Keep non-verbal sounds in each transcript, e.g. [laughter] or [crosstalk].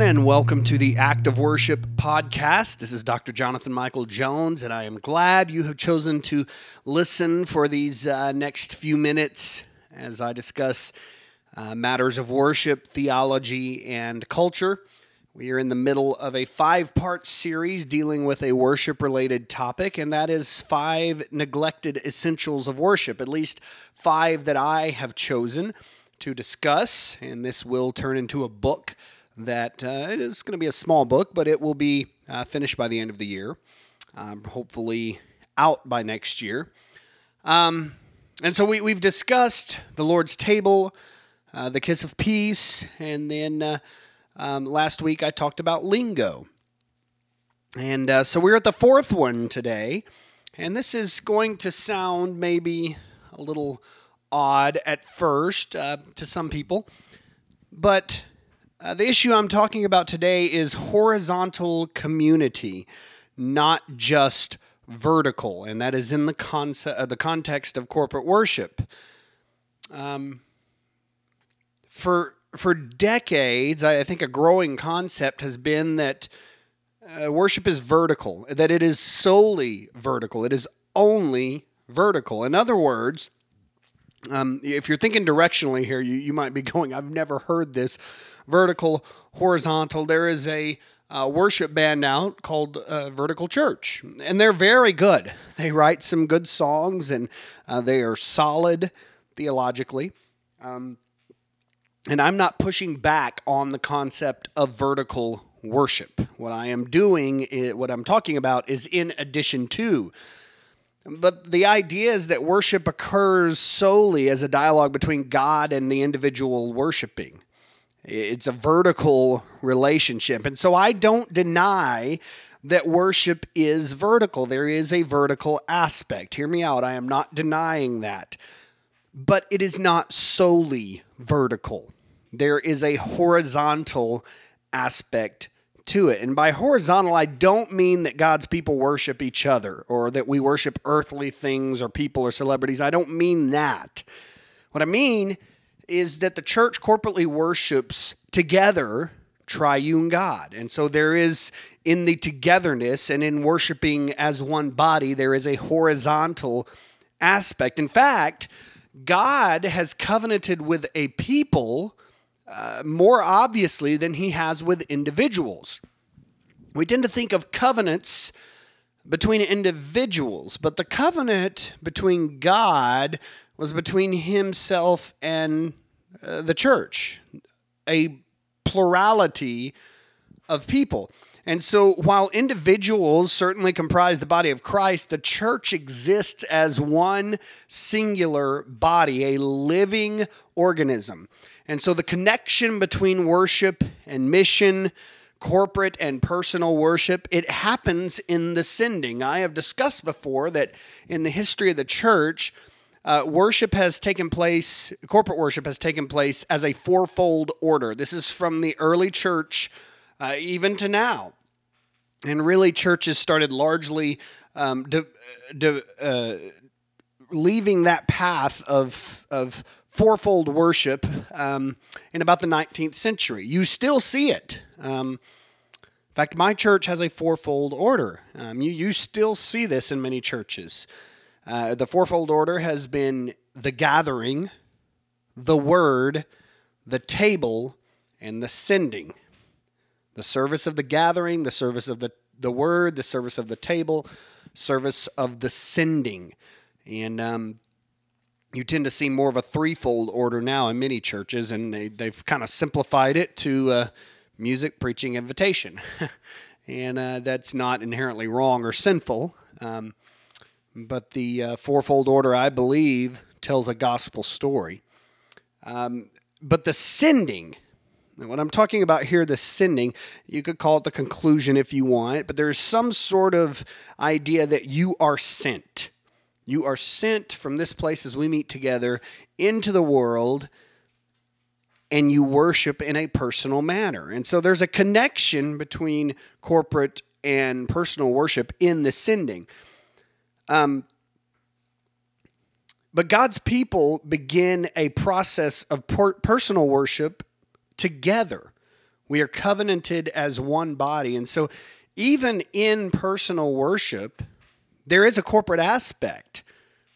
Everyone, and welcome to the Act of Worship podcast. This is Dr. Jonathan Michael Jones, and I am glad you have chosen to listen for these uh, next few minutes as I discuss uh, matters of worship, theology, and culture. We are in the middle of a five part series dealing with a worship related topic, and that is five neglected essentials of worship, at least five that I have chosen to discuss. And this will turn into a book that uh, it is going to be a small book, but it will be uh, finished by the end of the year. Um, hopefully, out by next year. Um, and so we, we've discussed the Lord's table, uh, the kiss of peace, and then uh, um, last week I talked about lingo. And uh, so we're at the fourth one today. And this is going to sound maybe a little odd at first uh, to some people, but uh, the issue I'm talking about today is horizontal community, not just vertical, and that is in the concept, uh, the context of corporate worship. Um, for for decades, I, I think a growing concept has been that uh, worship is vertical, that it is solely vertical, it is only vertical. In other words, um, if you're thinking directionally here, you, you might be [laughs] going, I've never heard this vertical, horizontal. There is a uh, worship band out called uh, Vertical Church, and they're very good. They write some good songs, and uh, they are solid theologically. Um, and I'm not pushing back on the concept of vertical worship. What I am doing, is, what I'm talking about, is in addition to. But the idea is that worship occurs solely as a dialogue between God and the individual worshiping. It's a vertical relationship. And so I don't deny that worship is vertical. There is a vertical aspect. Hear me out. I am not denying that. But it is not solely vertical. There is a horizontal aspect to it. And by horizontal, I don't mean that God's people worship each other or that we worship earthly things or people or celebrities. I don't mean that. What I mean is that the church corporately worships together triune God. And so there is in the togetherness and in worshiping as one body, there is a horizontal aspect. In fact, God has covenanted with a people uh, more obviously than he has with individuals. We tend to think of covenants between individuals, but the covenant between God was between himself and uh, the church, a plurality of people. And so, while individuals certainly comprise the body of Christ, the church exists as one singular body, a living organism. And so, the connection between worship and mission, corporate and personal worship, it happens in the sending. I have discussed before that in the history of the church, uh, worship has taken place, corporate worship has taken place as a fourfold order. This is from the early church uh, even to now. And really, churches started largely um, de- de- uh, leaving that path of, of fourfold worship um, in about the 19th century. You still see it. Um, in fact, my church has a fourfold order. Um, you, you still see this in many churches. Uh, the fourfold order has been the gathering, the word, the table, and the sending. The service of the gathering, the service of the, the word, the service of the table, service of the sending. And um, you tend to see more of a threefold order now in many churches, and they, they've kind of simplified it to uh, music, preaching, invitation. [laughs] and uh, that's not inherently wrong or sinful. Um, but the uh, fourfold order, I believe, tells a gospel story. Um, but the sending, what I'm talking about here, the sending, you could call it the conclusion if you want, but there's some sort of idea that you are sent. You are sent from this place as we meet together into the world and you worship in a personal manner. And so there's a connection between corporate and personal worship in the sending. Um, but God's people begin a process of per- personal worship together. We are covenanted as one body. And so, even in personal worship, there is a corporate aspect.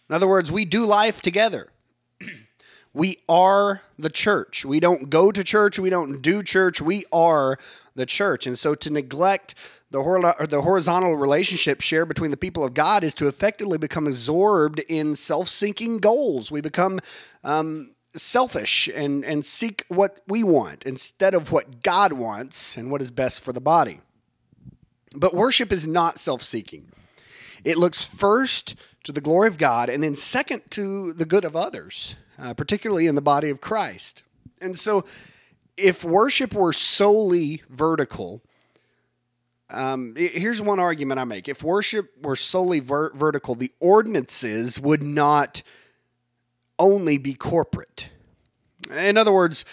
In other words, we do life together. [clears throat] we are the church. We don't go to church, we don't do church, we are the church. And so, to neglect the, hor- the horizontal relationship shared between the people of God is to effectively become absorbed in self seeking goals. We become um, selfish and, and seek what we want instead of what God wants and what is best for the body. But worship is not self seeking, it looks first to the glory of God and then second to the good of others, uh, particularly in the body of Christ. And so, if worship were solely vertical, um, here's one argument I make. If worship were solely ver- vertical, the ordinances would not only be corporate. In other words,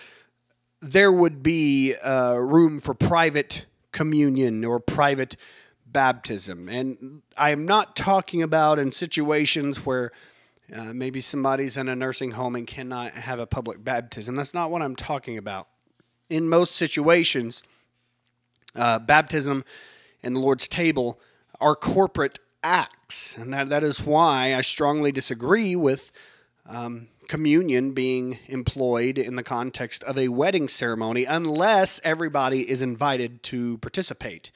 there would be uh, room for private communion or private baptism. And I am not talking about in situations where uh, maybe somebody's in a nursing home and cannot have a public baptism. That's not what I'm talking about. In most situations, uh, baptism and the Lord's table are corporate acts. And that, that is why I strongly disagree with um, communion being employed in the context of a wedding ceremony unless everybody is invited to participate.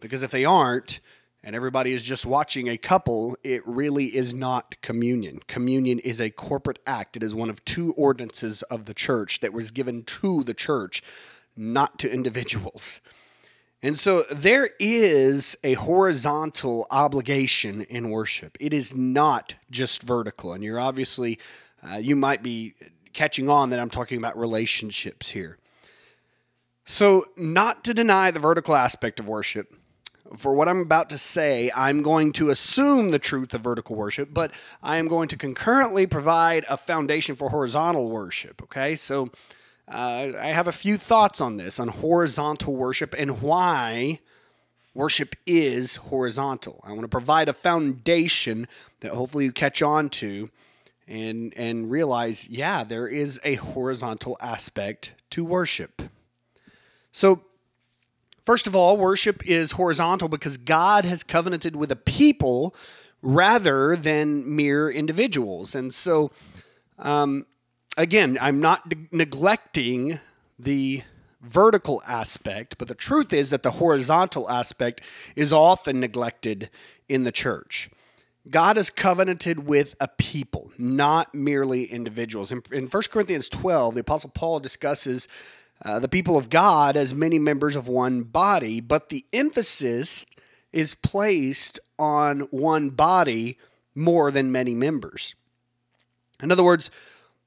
Because if they aren't, and everybody is just watching a couple, it really is not communion. Communion is a corporate act. It is one of two ordinances of the church that was given to the church, not to individuals. And so there is a horizontal obligation in worship. It is not just vertical. And you're obviously, uh, you might be catching on that I'm talking about relationships here. So, not to deny the vertical aspect of worship, for what I'm about to say, I'm going to assume the truth of vertical worship, but I am going to concurrently provide a foundation for horizontal worship. Okay, so uh, I have a few thoughts on this, on horizontal worship and why worship is horizontal. I want to provide a foundation that hopefully you catch on to and and realize, yeah, there is a horizontal aspect to worship. So first of all, worship is horizontal because God has covenanted with a people rather than mere individuals. And so um, again, I'm not neglecting the vertical aspect, but the truth is that the horizontal aspect is often neglected in the church. God is covenanted with a people, not merely individuals. In, in 1 Corinthians 12, the Apostle Paul discusses uh, the people of God as many members of one body, but the emphasis is placed on one body more than many members. In other words,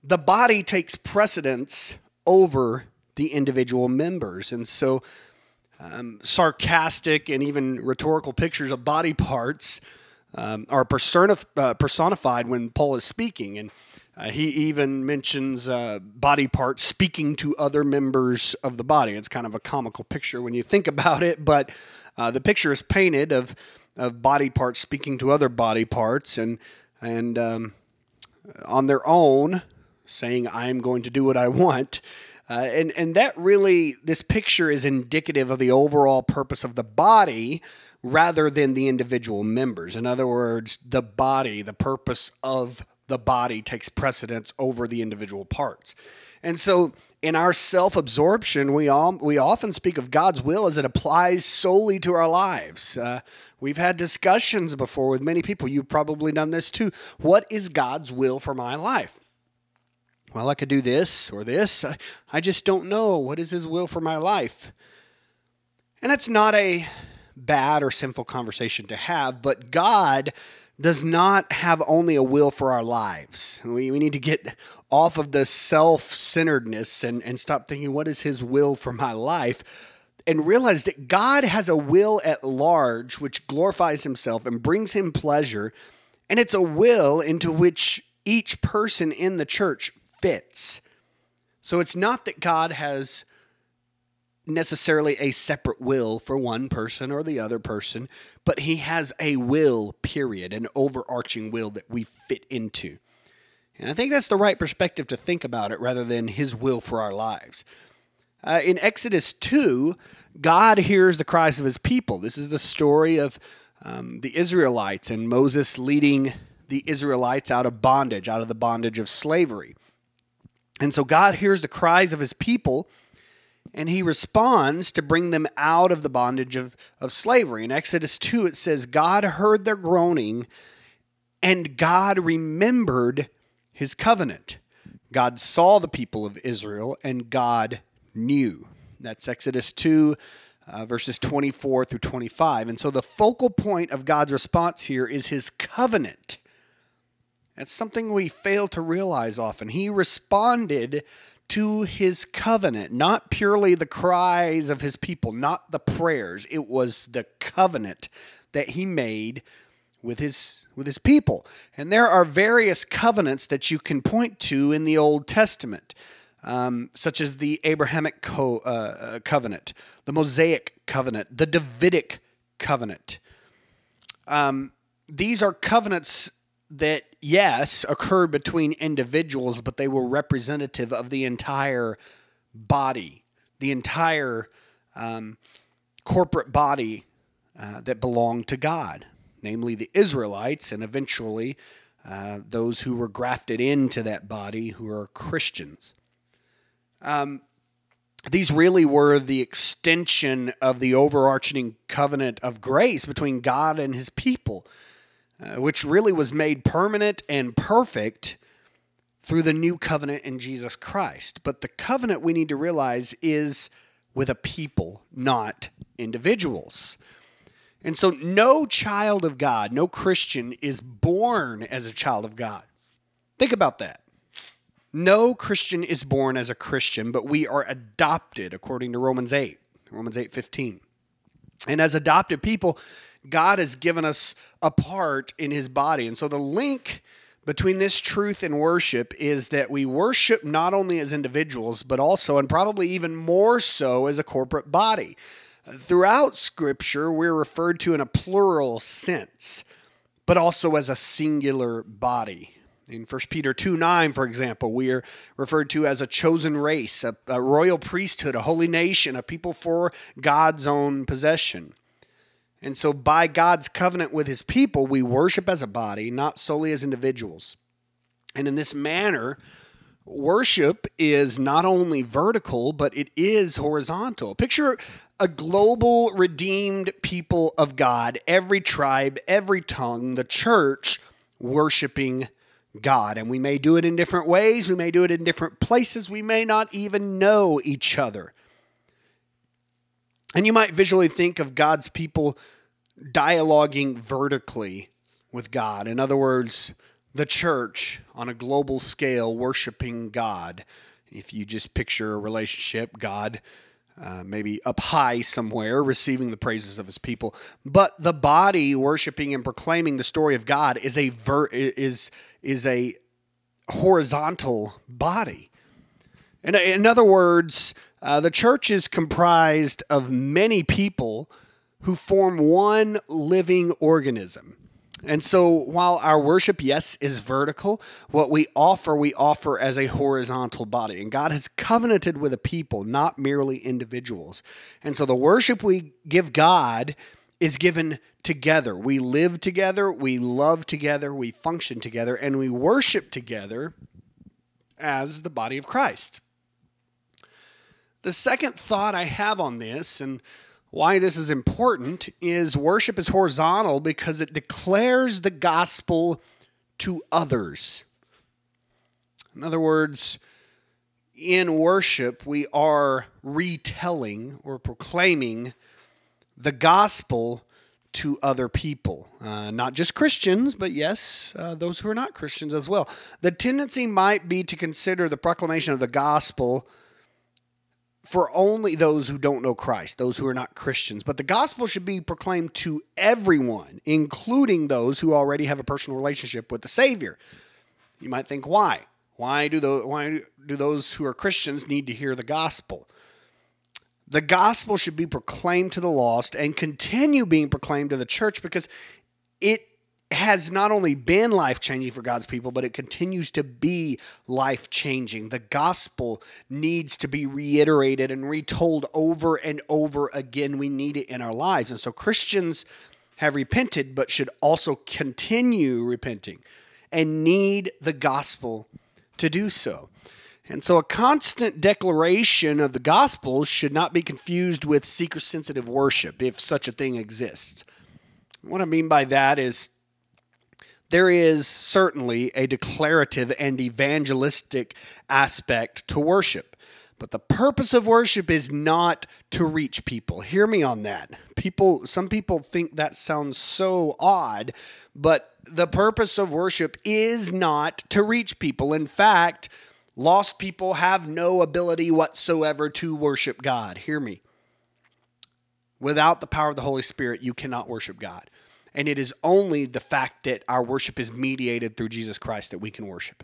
the body takes precedence over the individual members. And so, um, sarcastic and even rhetorical pictures of body parts um, are personif- uh, personified when Paul is speaking. And uh, he even mentions uh, body parts speaking to other members of the body. It's kind of a comical picture when you think [laughs] about it, but uh, the picture is painted of, of body parts speaking to other body parts. And, and um, on their own, saying, I'm going to do what I want. Uh, and, and that really, this picture is indicative of the overall purpose of the body rather than the individual members. In other words, the body, the purpose of the body takes precedence over the individual parts. And so in our self-absorption, we all we often speak of God's will as it applies solely to our lives. Uh, we've had discussions before with many people. You've probably done this too. What is God's will for my life? Well, I could do this or this. I just don't know. What is His will for my life? And that's not a bad or sinful conversation to have, but God does not have only a will for our lives. We, we need to get off of the self centeredness and, and stop thinking, what is His will for my life? And realize that God has a will at large which glorifies Himself and brings Him pleasure And it's a will into which each person in the church fits. So it's not that God has necessarily a separate will for one person or the other person, but he has a will, period, an overarching will that we fit into. And I think that's the right perspective to think about it rather than his will for our lives. Uh, in Exodus 2, God hears the cries of his people. This is the story of um, the Israelites and Moses leading the Israelites out of bondage, out of the bondage of slavery. And so God hears the cries of his people and he responds to bring them out of the bondage of, of slavery. In Exodus 2, it says, God heard their groaning and God remembered his covenant. God saw the people of Israel and God knew. That's Exodus 2, uh, verses 24 through 25. And so the focal point of God's response here is his covenant. That's something we fail to realize often. He responded to his covenant, not purely the cries of his people, not the prayers. It was the covenant that he made with his with his people. And there are various covenants that you can point to in the Old Testament um, such as the Abrahamic co- uh, uh, covenant, the Mosaic covenant, the Davidic covenant. Um, these are covenants that, yes, occurred between individuals, but they were representative of the entire body, the entire um, corporate body uh, that belonged to God, namely the Israelites, and eventually uh, those who were grafted into that body who are Christians. Um, these really were the extension of the overarching covenant of grace between God and his people, uh, which really was made permanent and perfect through the new covenant in Jesus Christ. But the covenant we need to realize is with a people, not individuals. And so, no child of God, no Christian is born as a child of God. Think about that. No Christian is born as a Christian, but we are adopted according to Romans 8, Romans 8 15. And as adopted people, God has given us a part in his body. And so the link between this truth and worship is that we worship not only as individuals, but also, and probably even more so, as a corporate body. Throughout Scripture, we're referred to in a plural sense, but also as a singular body. In 1 Peter 2 9, for example, we are referred to as a chosen race, a, a, royal priesthood, a holy nation, a people for God's own possession. And so, by God's covenant with his people, we worship as a body, not solely as individuals. And in this manner, worship is not only vertical, but it is horizontal. Picture a global redeemed people of God, every tribe, every tongue, the church worshiping God. And we may do it in different ways, we may do it in different places, we may not even know each other. And you might visually think of God's people dialoguing vertically with God. In other words, the church on a global scale worshiping God. If you just picture a relationship, God uh, maybe up high somewhere, receiving the praises of his people. But the body worshiping and proclaiming the story of God is a ver- is is a horizontal body. In, in other words, uh, the church is comprised of many people who form one living organism. And so while our worship, yes, is vertical, what we offer, we offer as a horizontal body. And God has covenanted with a people, not merely individuals. And so the worship we give God is given together. We live together, we love together, we function together, and we worship together as the body of Christ. The second thought I have on this, and why this is important is worship is horizontal because it declares the gospel to others. In other words, in worship, we are retelling or proclaiming the gospel to other people, uh, not just Christians, but yes, uh, those who are not Christians as well. The tendency might be to consider the proclamation of the gospel for only those who don't know Christ, those who are not Christians. But the gospel should be proclaimed to everyone, including those who already have a personal relationship with the Savior. You might think, why? Why do those, why do those who are Christians need to hear the gospel? The gospel should be proclaimed to the lost and continue being proclaimed to the church because it has not only been life changing for God's people, but it continues to be life changing. The gospel needs to be reiterated and retold over and over again. We need it in our lives. And so Christians have repented, but should also continue repenting and need the gospel to do so. And so a constant declaration of the gospel should not be confused with seeker sensitive worship, if such a thing exists. What I mean by that is there is certainly a declarative and evangelistic aspect to worship. But the purpose of worship is not to reach people. Hear me on that. People some people think that sounds so odd, but the purpose of worship is not to reach people. In fact, lost people have no ability whatsoever to worship God. Hear me. Without the power of the Holy Spirit, you cannot worship God. And it is only the fact that our worship is mediated through Jesus Christ that we can worship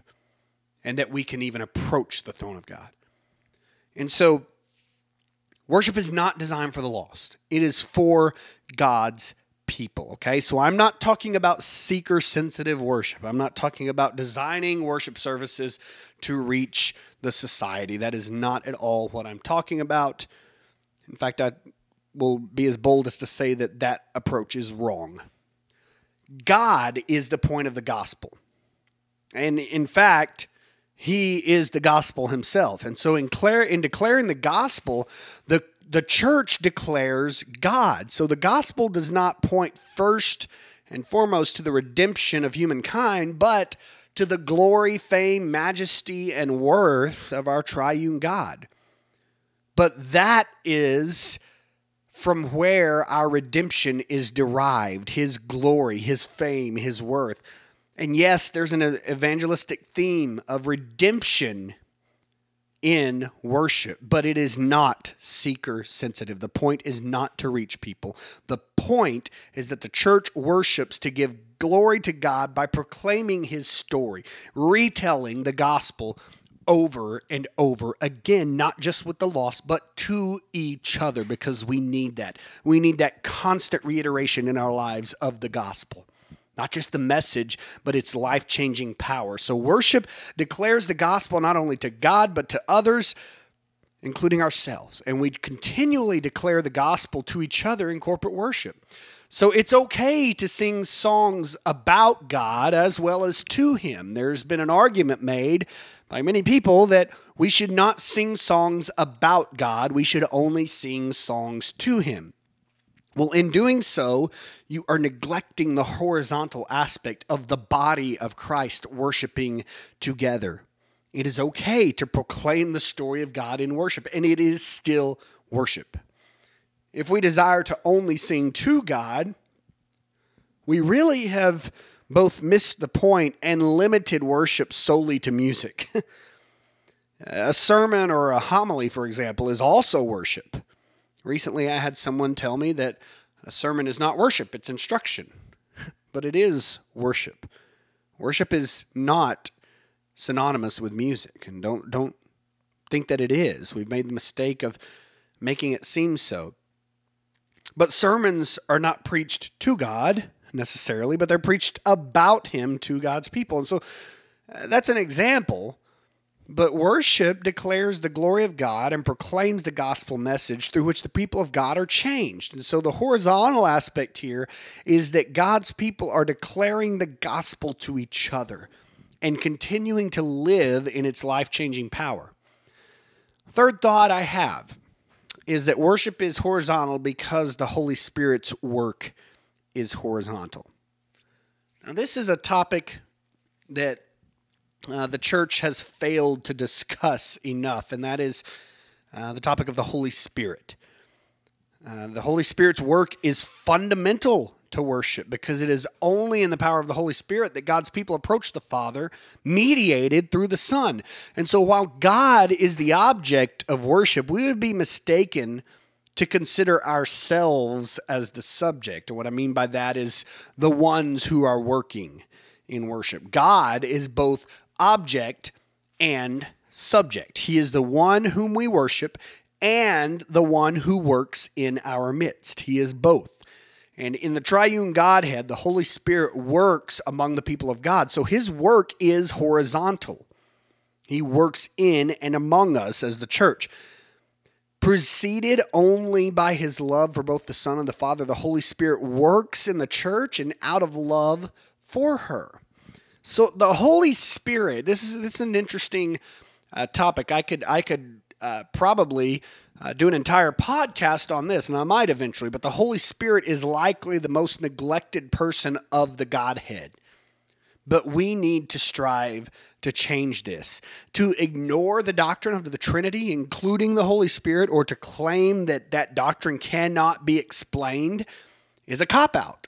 and that we can even approach the throne of God. And so, worship is not designed for the lost, it is for God's people. Okay, so I'm not talking about seeker sensitive worship. I'm not talking about designing worship services to reach the society. That is not at all what I'm talking about. In fact, I will be as bold as to say that that approach is wrong. God is the point of the gospel. And in fact, he is the gospel himself. And so in, in declaring the gospel, the, the church declares God. So the gospel does not point first and foremost to the redemption of humankind, but to the glory, fame, majesty, and worth of our triune God. But that is from where our redemption is derived his glory, his fame, his worth. And yes, there's an evangelistic theme of redemption in worship, but it is not seeker sensitive. The point is not to reach people. The point is that the church worships to give glory to God by proclaiming his story, retelling the gospel over and over again, not just with the loss, but to each other, because we need that. We need that constant reiteration in our lives of the gospel. Not just the message, but its life changing power. So, worship declares the gospel not only to God, but to others, including ourselves. And we continually declare the gospel to each other in corporate worship. So it's okay to sing songs about God as well as to Him. There's been an argument made by many people that we should not sing songs about God, we should only sing songs to Him. Well, in doing so, you are neglecting the horizontal aspect of the body of Christ worshiping together. It is okay to proclaim the story of God in worship, and it is still worship. If we desire to only sing to God, we really have both missed the point and limited worship solely to music. [laughs] a sermon or a homily, for example, is also worship. Recently, I had someone tell me that a sermon is not worship, it's instruction. [laughs] but it is worship. Worship is not synonymous with music, and don't, don't think that it is. We've made the mistake of making it seem so. But sermons are not preached to God necessarily, but they're preached about Him to God's people. And so uh, that's an example. But worship declares the glory of God and proclaims the gospel message through which the people of God are changed. And so the horizontal aspect here is that God's people are declaring the gospel to each other and continuing to live in its life changing power. Third thought I have is that worship is horizontal because the Holy Spirit's work is horizontal. Now, this is a topic that uh, the church has failed to discuss enough, and that is uh, the topic of the Holy Spirit. Uh, the Holy Spirit's work is fundamental to worship because it is only in the power of the Holy Spirit that God's people approach the Father, mediated through the Son. And so while God is the object of worship, we would be mistaken to consider ourselves as the subject. And what I mean by that is the ones who are working in worship. God is both object and subject. He is the one whom we worship and the one who works in our midst. He is both. And in the triune Godhead, the Holy Spirit works among the people of God. So his work is horizontal. He works in and among us as the church. Preceded only by his love for both the Son and the Father, the Holy Spirit works in the church and out of love for her. So the Holy Spirit, this is this is an interesting uh, topic. I could I could uh, probably uh, do an entire podcast on this, and I might eventually. But the Holy Spirit is likely the most neglected person of the Godhead. But we need to strive to change this. To ignore the doctrine of the Trinity, including the Holy Spirit, or to claim that that doctrine cannot be explained is a cop out.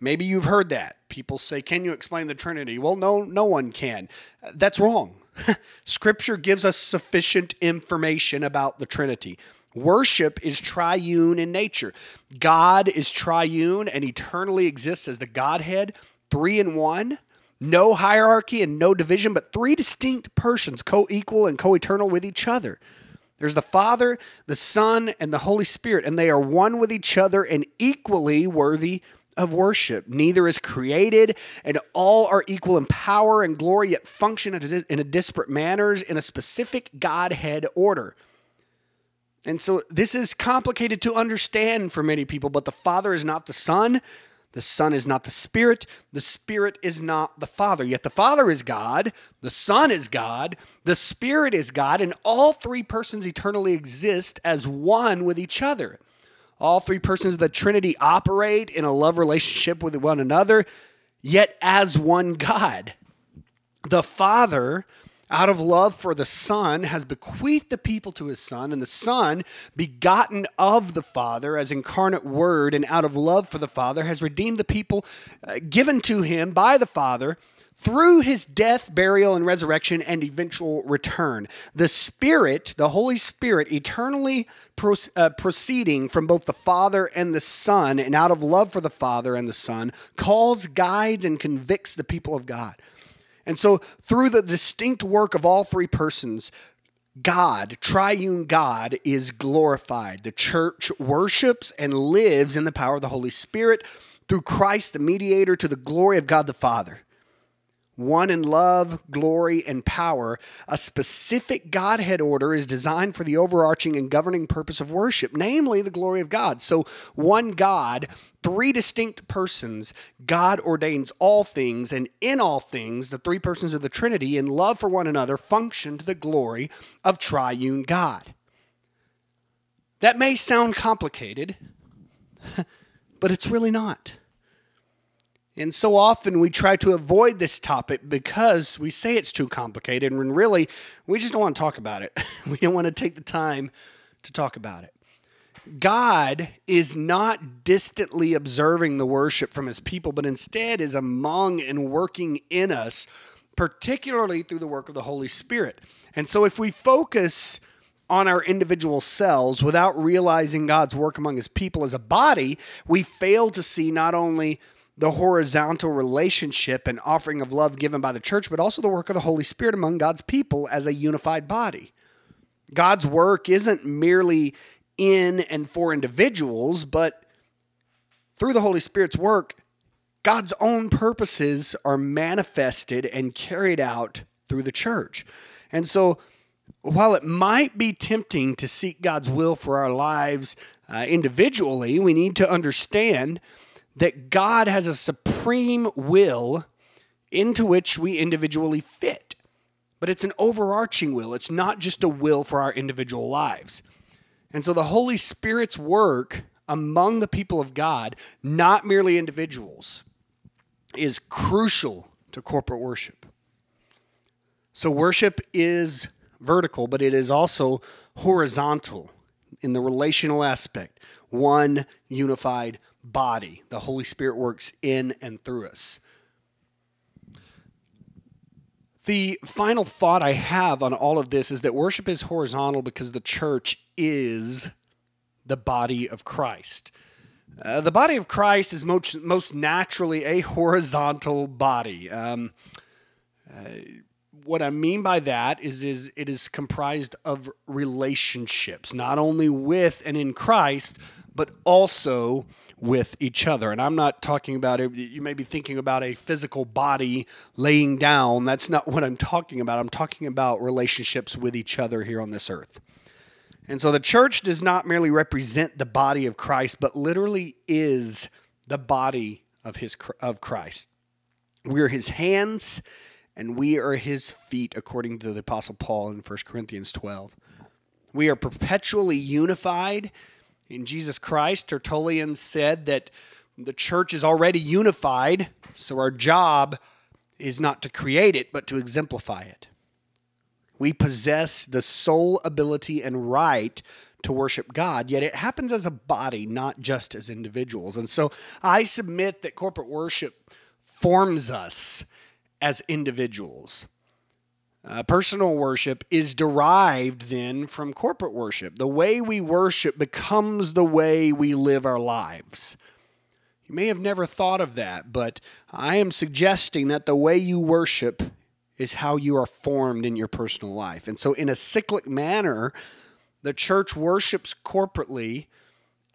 Maybe you've heard that. People say, "Can you explain the Trinity?" Well, no, no one can. That's wrong. [laughs] Scripture gives us sufficient information about the Trinity. Worship is triune in nature. God is triune and eternally exists as the Godhead, three in one. No hierarchy and no division, but three distinct persons, co equal and co eternal with each other. There's the Father, the Son, and the Holy Spirit, and they are one with each other and equally worthy of worship. Neither is created, and all are equal in power and glory, yet function in a disparate manners in a specific Godhead order. And so this is complicated to understand for many people, but the Father is not the Son. The Son is not the Spirit. The Spirit is not the Father. Yet the Father is God. The Son is God. The Spirit is God. And all three persons eternally exist as one with each other. All three persons of the Trinity operate in a love relationship with one another, yet as one God. The Father, out of love for the Son, has bequeathed the people to his Son, and the Son, begotten of the Father as incarnate Word, and out of love for the Father, has redeemed the people uh, given to him by the Father through his death, burial, and resurrection and eventual return. The Spirit, the Holy Spirit, eternally pro- uh, proceeding from both the Father and the Son, and out of love for the Father and the Son, calls, guides, and convicts the people of God. And so, through the distinct work of all three persons, God, triune God, is glorified. The church worships and lives in the power of the Holy Spirit through Christ, the mediator, to the glory of God the Father one in love, glory, and power, a specific Godhead order is designed for the overarching and governing purpose of worship, namely the glory of God. So, one God, three distinct persons, God ordains all things, and in all things, the three persons of the Trinity, in love for one another, function to the glory of triune God. That may sound complicated, [laughs] but it's really not. And so often we try to avoid this topic because we say it's too complicated when really we just don't want to talk about it. [laughs] we don't want to take the time to talk about it. God is not distantly observing the worship from his people, but instead is among and working in us, particularly through the work of the Holy Spirit. And so if we focus on our individual selves without realizing God's work among his people as a body, we fail to see not only the horizontal relationship and offering of love given by the church, but also the work of the Holy Spirit among God's people as a unified body. God's work isn't merely in and for individuals, but through the Holy Spirit's work, God's own purposes are manifested and carried out through the church. And so, while it might be tempting to seek God's will for our lives uh, individually, we need to understand that God has a supreme will into which we individually fit. But it's an overarching will, it's not just a will for our individual lives. And so the Holy Spirit's work among the people of God, not merely individuals, is crucial to corporate worship. So worship is vertical, but it is also horizontal in the relational aspect, one unified body. The Holy Spirit works in and through us. The final thought I have on all of this is that worship is horizontal because the church is the body of Christ. Uh, the body of Christ is most, most naturally a [laughs] horizontal body. Um, uh, what I mean by that is, is it is comprised of relationships, not only with and in Christ, but also with each other. And I'm not talking about it, you may be thinking about a physical body laying down. That's not what I'm talking about. I'm talking about relationships with each other here on this earth. And so the church does not merely represent the body of Christ, but literally is the body of his of Christ. We are his hands and we are his feet according to the apostle Paul in 1 Corinthians 12. We are perpetually unified in Jesus Christ. Tertullian said that the church is already unified, so our job is not to create it, but to exemplify it. We possess the sole ability and right to worship God, yet it happens as a body, not just as individuals. And so I submit that corporate worship forms us as individuals. Uh, personal worship is derived then from corporate worship. The way we worship becomes the way we live our lives. You may have never thought of that, but I am suggesting that the way you worship is how you are formed in your personal life. And so, in a cyclic manner, the church worships corporately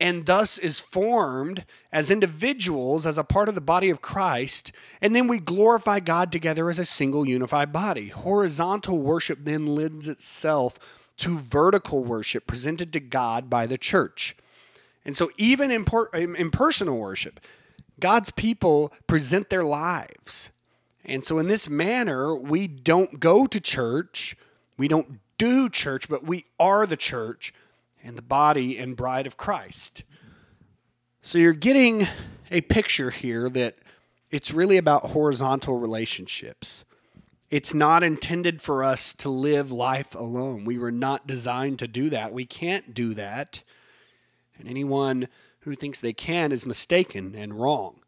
and thus is formed as individuals, as a part of the body of Christ, and then we glorify God together as a single unified body. Horizontal worship then lends itself to vertical worship presented to God by the church. And so, even in, per- in personal worship, God's people present their lives. And so, in this manner, we don't go to church, we don't do church, but we are the church and the body and bride of Christ. So you're getting a picture here that it's really about horizontal relationships. It's not intended for us to live life alone. We were not designed to do that. We can't do that. And anyone who thinks they can is mistaken and wrong.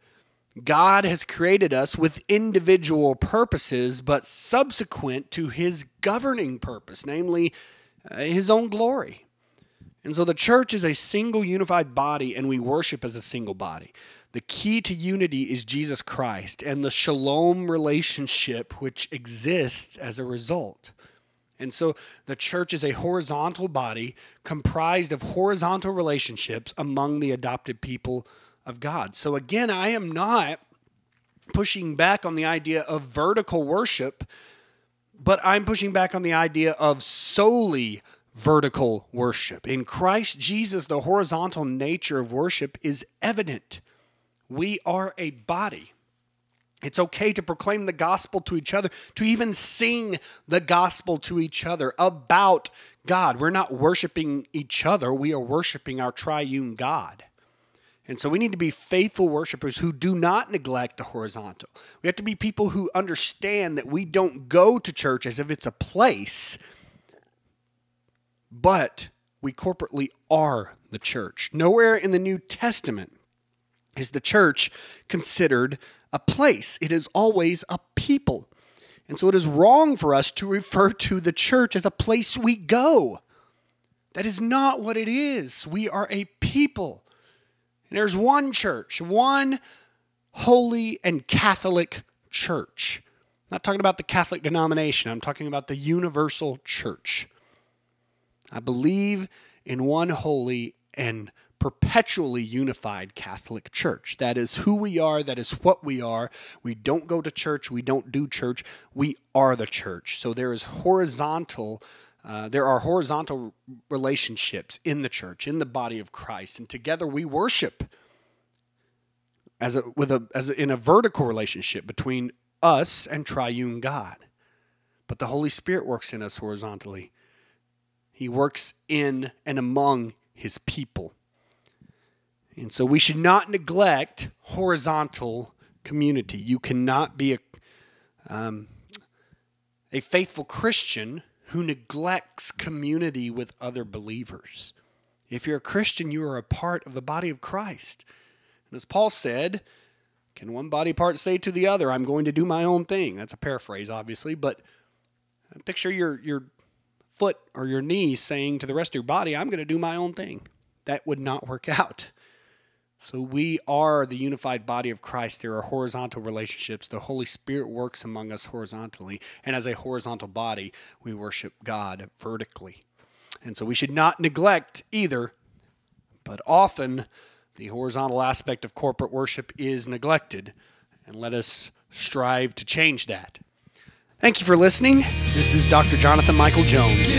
God has created us with individual purposes, but subsequent to his governing purpose, namely uh, his own glory. And so the church is a single unified body, and we worship as a single body. The key to unity is Jesus Christ and the shalom relationship which exists as a result. And so the church is a horizontal body comprised of horizontal relationships among the adopted people of God. So again, I am not pushing back on the idea of vertical worship, but I'm pushing back on the idea of solely vertical worship. In Christ Jesus, the horizontal nature of worship is evident. We are a body. It's okay to proclaim the gospel to each other, to even sing the gospel to each other about God. We're not worshiping each other, we are worshiping our triune God. And so we need to be faithful worshipers who do not neglect the horizontal. We have to be people who understand that we don't go to church as if it's a place, but we corporately are the church. Nowhere in the New Testament is the church considered a place, it is always a people. And so it is wrong for us to refer to the church as a place we go. That is not what it is. We are a people. And there's one church, one holy and Catholic church. I'm not talking about the Catholic denomination, I'm talking about the universal church. I believe in one holy and perpetually unified Catholic Church. That is who we are, that is what we are. We don't go to church, we don't do church, we are the church. So there is horizontal. Uh, there are horizontal relationships in the church, in the body of Christ, and together we worship as a with a as a, in a vertical relationship between us and triune God. But the Holy Spirit works in us horizontally. He works in and among his people. And so we should not neglect horizontal community. You cannot be a, um, a faithful Christian who neglects community with other believers. If you're a Christian, you are a part of the body of Christ. And as Paul said, can one body part say to the other, I'm going to do my own thing? That's a paraphrase, obviously, but picture your, your foot or your knee saying to the rest of your body, I'm going to do my own thing. That would not work [laughs] out. So we are the unified body of Christ. There are horizontal relationships. The Holy Spirit works among us horizontally. And as a horizontal body, we worship God vertically. And so we should not neglect either, but often the horizontal aspect of corporate worship is neglected. And let us strive to change that. Thank you for listening. This is Dr. Jonathan Michael Jones.